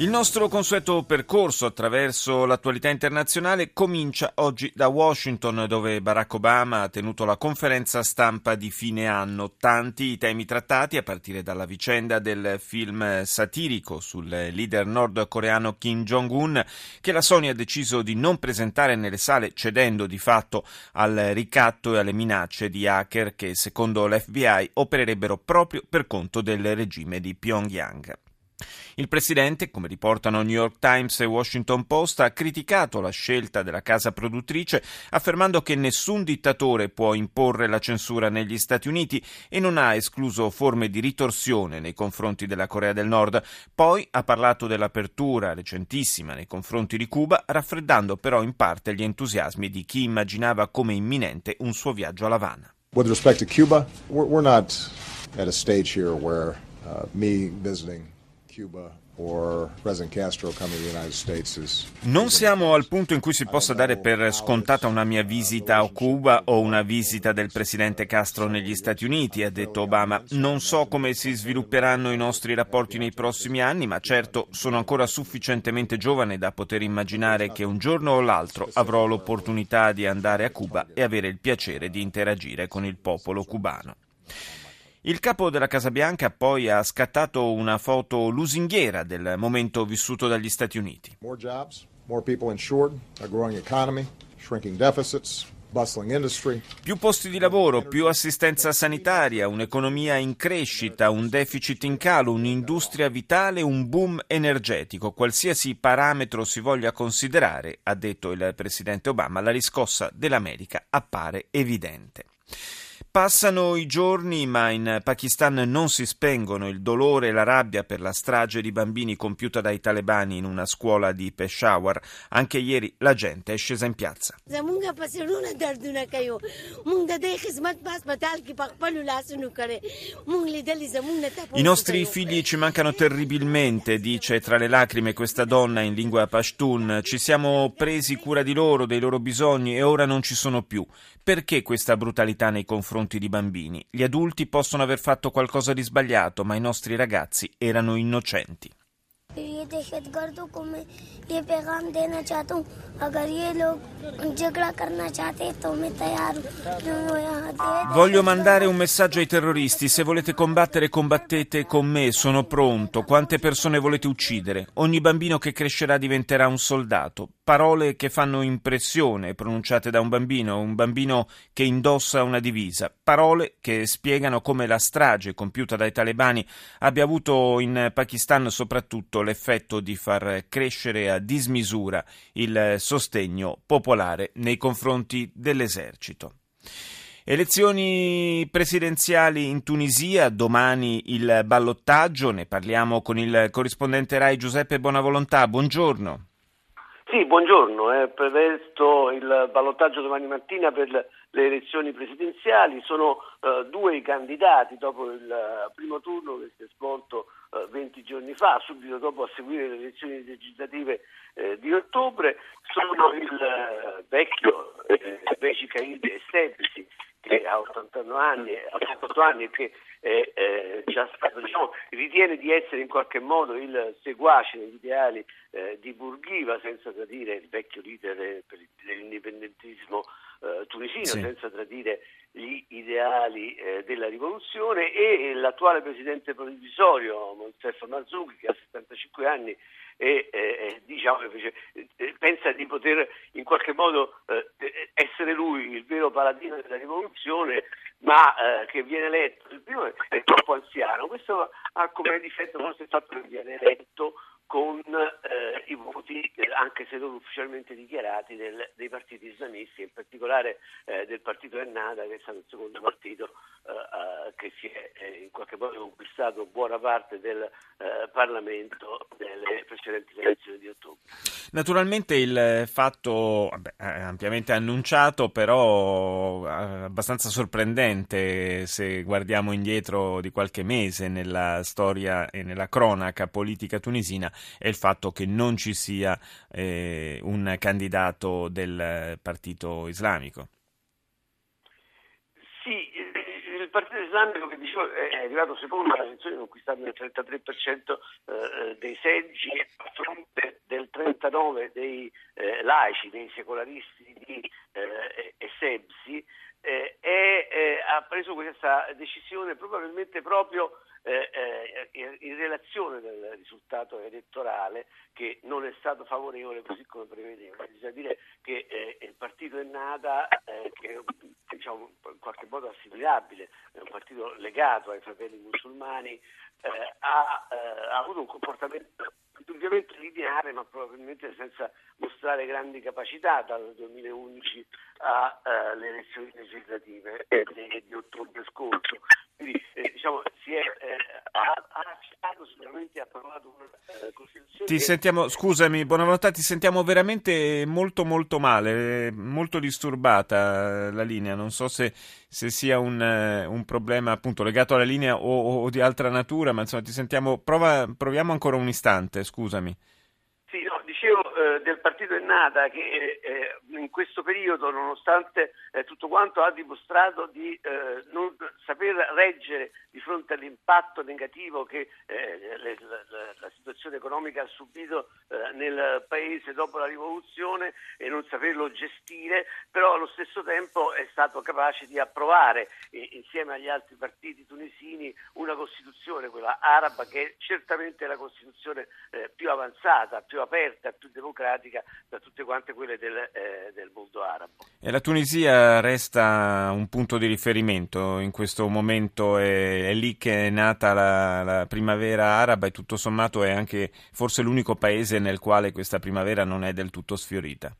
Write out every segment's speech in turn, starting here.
Il nostro consueto percorso attraverso l'attualità internazionale comincia oggi da Washington, dove Barack Obama ha tenuto la conferenza stampa di fine anno. Tanti i temi trattati, a partire dalla vicenda del film satirico sul leader nordcoreano Kim Jong-un, che la Sony ha deciso di non presentare nelle sale, cedendo di fatto al ricatto e alle minacce di hacker che, secondo l'FBI, opererebbero proprio per conto del regime di Pyongyang. Il presidente, come riportano New York Times e Washington Post, ha criticato la scelta della casa produttrice affermando che nessun dittatore può imporre la censura negli Stati Uniti e non ha escluso forme di ritorsione nei confronti della Corea del Nord. Poi ha parlato dell'apertura recentissima nei confronti di Cuba, raffreddando però in parte gli entusiasmi di chi immaginava come imminente un suo viaggio a Havana. With respect to Cuba, we're not at a stage here where uh, me visiting non siamo al punto in cui si possa dare per scontata una mia visita a Cuba o una visita del presidente Castro negli Stati Uniti, ha detto Obama. Non so come si svilupperanno i nostri rapporti nei prossimi anni, ma certo sono ancora sufficientemente giovane da poter immaginare che un giorno o l'altro avrò l'opportunità di andare a Cuba e avere il piacere di interagire con il popolo cubano. Il capo della Casa Bianca poi ha scattato una foto lusinghiera del momento vissuto dagli Stati Uniti. More jobs, more people insured, a growing economy, shrinking deficits, più posti di lavoro, più assistenza sanitaria, un'economia in crescita, un deficit in calo, un'industria vitale, un boom energetico. Qualsiasi parametro si voglia considerare, ha detto il presidente Obama, la riscossa dell'America appare evidente. Passano i giorni, ma in Pakistan non si spengono il dolore e la rabbia per la strage di bambini compiuta dai talebani in una scuola di Peshawar. Anche ieri la gente è scesa in piazza. I nostri figli ci mancano terribilmente, dice tra le lacrime questa donna in lingua pashtun. Ci siamo presi cura di loro, dei loro bisogni e ora non ci sono più. Perché questa brutalità nei confronti di bambini? Gli adulti possono aver fatto qualcosa di sbagliato, ma i nostri ragazzi erano innocenti. ये दहशत गर्दों को मैं ये पैगाम देना चाहता हूँ अगर ये लोग झगड़ा करना चाहते तो मैं तैयार हूँ Voglio mandare un messaggio ai terroristi. Se volete combattere, combattete con me. Sono pronto. Quante persone volete uccidere? Ogni bambino che crescerà diventerà un soldato. Parole che fanno impressione, pronunciate da un bambino, un bambino che indossa una divisa. Parole che spiegano come la strage compiuta dai talebani abbia avuto in Pakistan soprattutto l'effetto di far crescere a dismisura il sostegno popolare nei confronti dell'esercito. Elezioni presidenziali in Tunisia, domani il ballottaggio, ne parliamo con il corrispondente RAI Giuseppe Bonavolontà. Buongiorno. Sì, buongiorno, è previsto il ballottaggio domani mattina per le elezioni presidenziali, sono eh, due i candidati dopo il primo turno che si è svolto eh, 20 giorni fa, subito dopo a seguire le elezioni legislative eh, di ottobre, sono il eh, vecchio eh, Veci Caide Stebisi che ha 89 anni, 88 anni che eh, eh, stato, diciamo, ritiene di essere in qualche modo il seguace degli ideali eh, di Bourguiba, senza tradire il vecchio leader dell'indipendentismo eh, tunisino, sì. senza tradire gli ideali eh, della rivoluzione e l'attuale presidente provvisorio Monsef Marzouki che ha 75 anni e diciamo, eh, pensa di poter in qualche modo eh, essere lui il vero paladino della rivoluzione, ma eh, che viene eletto, il primo è troppo anziano, questo ha come difetto forse il fatto che viene eletto con eh, voti, anche se non ufficialmente dichiarati, del, dei partiti islamisti, in particolare eh, del partito Ennada, che è stato il secondo partito eh, che si è eh, in qualche modo conquistato buona parte del eh, Parlamento nelle precedenti elezioni di ottobre. Naturalmente il fatto vabbè, ampiamente annunciato, però abbastanza sorprendente se guardiamo indietro di qualche mese nella storia e nella cronaca politica tunisina, è il fatto che non ci sia eh, un candidato del partito islamico. Sì, il Partito Islamico che dicevo è arrivato secondo alle elezioni conquistando il 33% eh, dei seggi a fronte del 39% dei eh, laici, dei secolaristi di eh, Essebsi eh, e eh, ha preso questa decisione probabilmente proprio eh, eh, in relazione del risultato elettorale che non è stato favorevole così come prevedeva. Bisogna dire che il partito è nata, che è diciamo, in qualche modo assimilabile, è un partito legato ai fratelli musulmani, ha, ha avuto un comportamento indubbiamente lineare ma probabilmente senza mostrare grandi capacità dal 2011 alle uh, elezioni legislative di, di ottobre scorso. Quindi eh, diciamo, si è, eh, ha, sicuramente approvato una eh, Costituzione. Ti sentiamo, scusami, buona volontà, ti sentiamo veramente molto molto male, molto disturbata la linea, non so se, se sia un, un, problema appunto legato alla linea o, o, di altra natura, ma insomma ti sentiamo, prova, proviamo ancora un istante, scusami. Sì, no, dicevo eh, del partito Ennata che eh, in questo periodo, nonostante eh, tutto quanto, ha dimostrato di eh, non saper reggere di fronte all'impatto negativo che eh, la, situazione economica ha subito eh, nel paese dopo la rivoluzione e non saperlo gestire, però allo stesso tempo è stato capace di approvare insieme agli altri partiti tunisini una Costituzione, quella araba, che è certamente la Costituzione più avanzata, più aperta, più democratica da tutte quante quelle del, eh, del mondo arabo. E la Tunisia resta un punto di riferimento in questo momento, è, è lì che è nata la, la, primavera araba e tutto sommato è anche forse l'unico paese nel quale questa primavera non è del tutto sfiorita.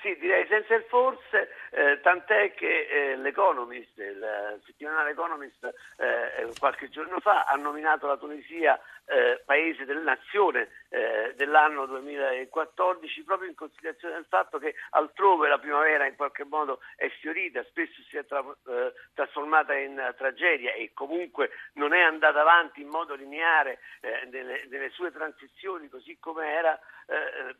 Sì, direi senza il forse, eh, tant'è che eh, l'Economist, il settimanale Economist, eh, qualche giorno fa ha nominato la Tunisia eh, paese della nazione eh, dell'anno 2014 proprio in considerazione del fatto che altrove la primavera in qualche modo è sfiorita, spesso si è tra, eh, trasformata in tragedia e comunque non è andata avanti in modo lineare eh, nelle, nelle, sue transizioni così come era, eh,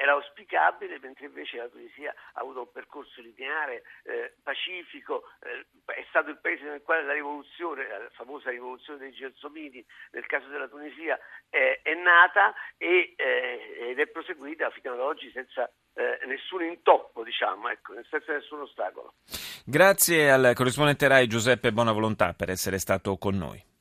era auspicabile, mentre invece la Tunisia ha avuto un percorso lineare, eh, pacifico, è stato il paese nel quale la rivoluzione, la famosa rivoluzione dei Gelsomini, nel caso della Tunisia, Tunisia eh, è nata e, eh, ed è proseguita fino ad oggi senza eh, nessun intoppo, diciamo, ecco, senza nessun ostacolo. Grazie al corrispondente RAI Giuseppe Bonavolontà per essere stato con noi.